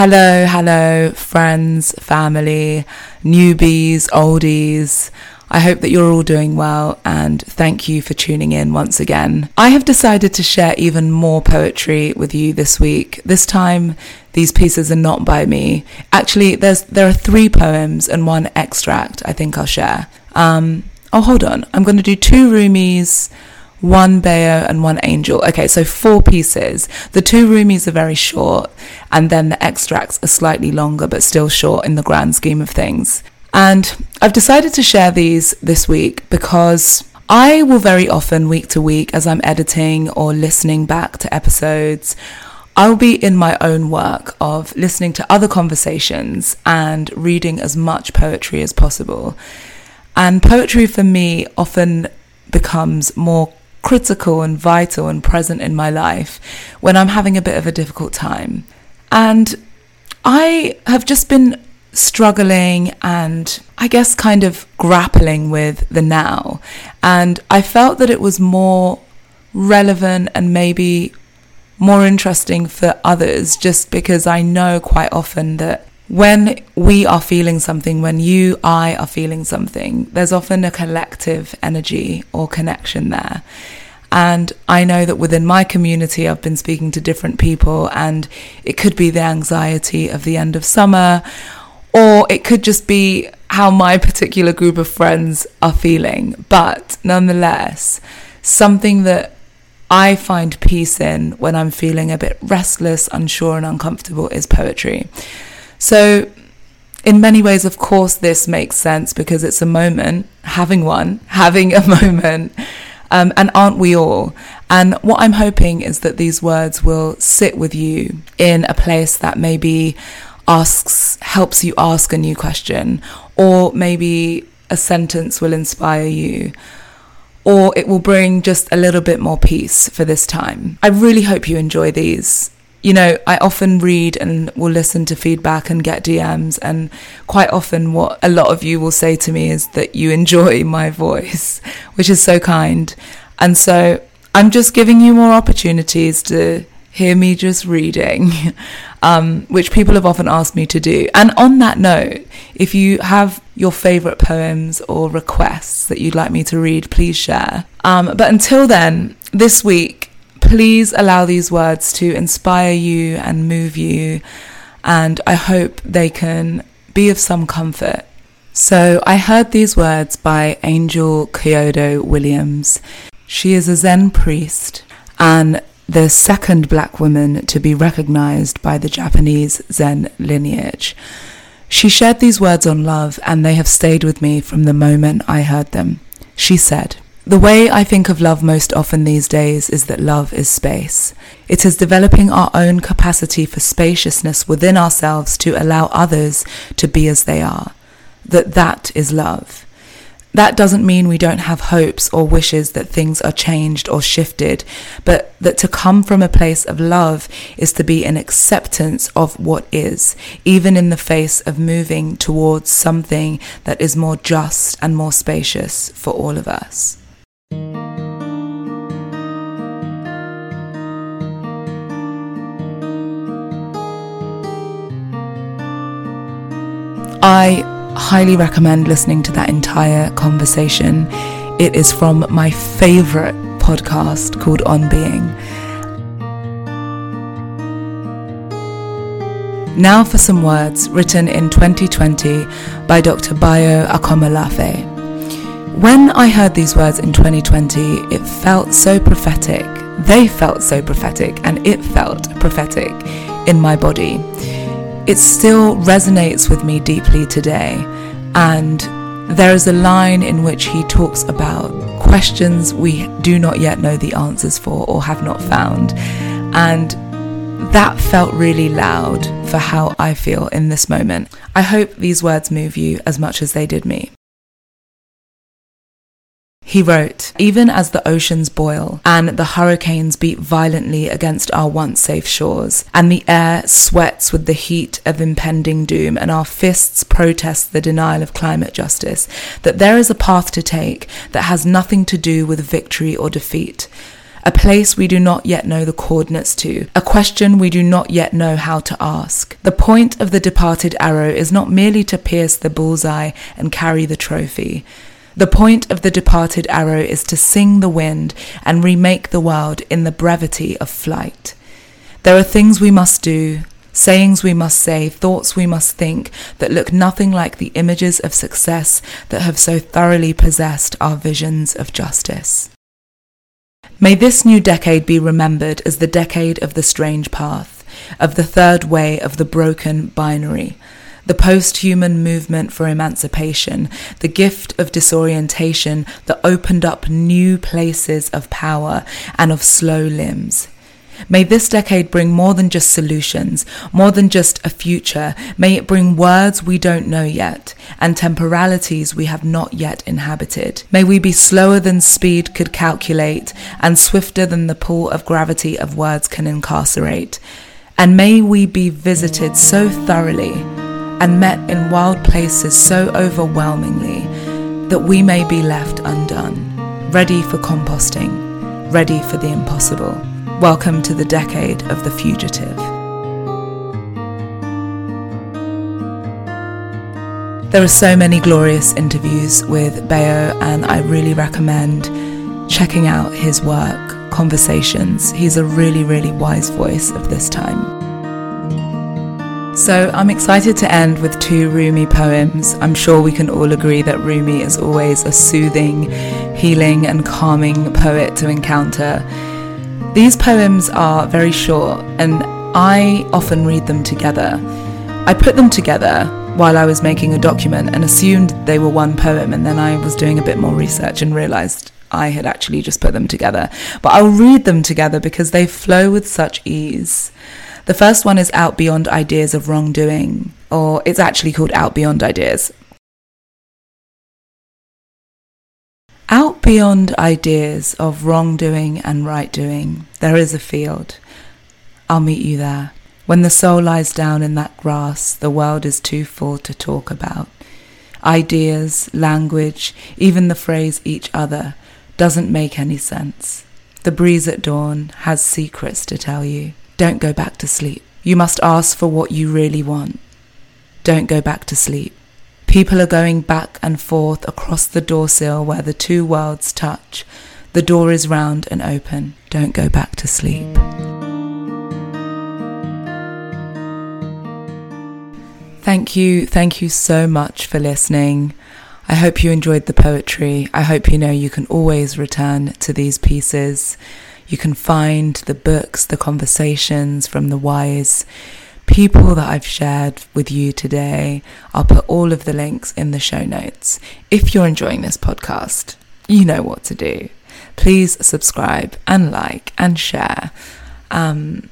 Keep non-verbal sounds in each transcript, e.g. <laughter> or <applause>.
Hello, hello, friends, family, newbies, oldies. I hope that you're all doing well and thank you for tuning in once again. I have decided to share even more poetry with you this week. This time, these pieces are not by me. Actually, there's there are three poems and one extract I think I'll share. Um, oh, hold on. I'm going to do two Rumis one Bayo and one Angel. Okay, so four pieces. The two Rumis are very short, and then the extracts are slightly longer, but still short in the grand scheme of things. And I've decided to share these this week because I will very often, week to week, as I'm editing or listening back to episodes, I'll be in my own work of listening to other conversations and reading as much poetry as possible. And poetry for me often becomes more critical and vital and present in my life when I'm having a bit of a difficult time. And I have just been struggling and I guess kind of grappling with the now. And I felt that it was more relevant and maybe more interesting for others just because I know quite often that when we are feeling something, when you, I are feeling something, there's often a collective energy or connection there. And I know that within my community, I've been speaking to different people, and it could be the anxiety of the end of summer, or it could just be how my <laughs> particular group of friends are feeling. But nonetheless, something that I find peace in when I'm feeling a bit restless, unsure, and uncomfortable is poetry. So, in many ways, of course, this makes sense because it's a moment, having one, <laughs> having a moment. Um, and aren't we all? And what I'm hoping is that these words will sit with you in a place that maybe asks, helps you ask a new question, or maybe a sentence will inspire you, or it will bring just a little bit more peace for this time. I really hope you enjoy these you know, I often read and will listen to feedback and get DMs. And quite often, what a lot of you will say to me is that you enjoy <laughs> my voice, which is so kind. And so I'm just giving you more opportunities to hear me just reading, <laughs> um, which people have often asked me to do. And on that note, if you have your favorite poems or requests that you'd like me to read, please share. Um, but until then, this week, please allow these words to inspire you and move you, and I hope they can be of some comfort. So, I heard these words by Angel Kyodo Williams. She is a Zen priest and the second black woman to be recognized by the Japanese Zen lineage. She shared these words on love, and they have stayed with me from the moment I heard them. She said, the way I think of love most often these days is that love is space. It is developing our own capacity for spaciousness within ourselves to allow others to be as they are. That that is love. That doesn't mean we don't have hopes or wishes that things are changed or shifted, but that to come from a place of love is to be an acceptance of what is, even in the face of moving towards something that is more just and more spacious for all of us. I highly recommend listening to that entire conversation. It is from my favorite podcast called On Being. Now for some words written in 2020 by Dr. Bayo Akomolafe. When I heard these words in 2020, it felt so prophetic. They felt so prophetic, and it felt prophetic in my body. It still resonates with me deeply today, and there is a line in which he talks about questions we do not yet know the answers for or have not found. And that felt really loud for how I feel in this moment. I hope these words move you as much as they did me. He wrote, Even as the oceans boil and the hurricanes beat violently against our once safe shores, and the air sweats with the heat of impending doom, and our fists protest the denial of climate justice, that there is a path to take that has nothing to do with victory or defeat a place we do not yet know the coordinates to, a question we do not yet know how to ask. The point of the departed arrow is not merely to pierce the bullseye and carry the trophy. The point of the departed arrow is to sing the wind and remake the world in the brevity of flight. There are things we must do, sayings we must say, thoughts we must think that look nothing like the images of success that have so thoroughly possessed our visions of justice. May this new decade be remembered as the decade of the strange path, of the third way of the broken binary, the post human movement for emancipation, the gift of disorientation that opened up new places of power and of slow limbs. May this decade bring more than just solutions, more than just a future. May it bring words we don't know yet and temporalities we have not yet inhabited. May we be slower than speed could calculate and swifter than the pull of gravity of words can incarcerate. And may we be visited so thoroughly and met in wild places so overwhelmingly that we may be left undone, ready for composting, ready for the impossible. Welcome to the decade of the fugitive. There are so many glorious interviews with Bayo, and I really recommend checking out his work, Conversations. He's a really, really wise voice of this time. So I'm excited to end with two Rumi poems. I'm sure we can all agree that Rumi is always a soothing, healing, and calming poet to encounter. These poems are very short and I often read them together. I put them together while I was making a document and assumed they were one poem, and then I was doing a bit more research and realized I had actually just put them together. But I'll read them together because they flow with such ease. The first one is Out Beyond Ideas of Wrongdoing, or it's actually called Out Beyond Ideas. Out beyond ideas of wrongdoing and right doing, there is a field. I'll meet you there. When the soul lies down in that grass, the world is too full to talk about. Ideas, language, even the phrase each other doesn't make any sense. The breeze at dawn has secrets to tell you. Don't go back to sleep. You must ask for what you really want. Don't go back to sleep. People are going back and forth across the door sill where the two worlds touch. The door is round and open. Don't go back to sleep. Thank you, thank you so much for listening. I hope you enjoyed the poetry. I hope you know you can always return to these pieces. You can find the books, the conversations from the wise people that I've shared with you today. I'll put all of the links in the show notes. If you're enjoying this podcast, you know what to do. Please subscribe and like and share. Um,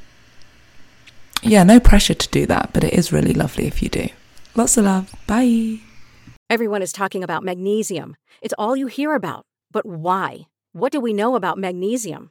yeah, no pressure to do that, but it is really lovely if you do. Lots of love. Bye. Everyone is talking about magnesium. It's all you hear about. But why? What do we know about magnesium?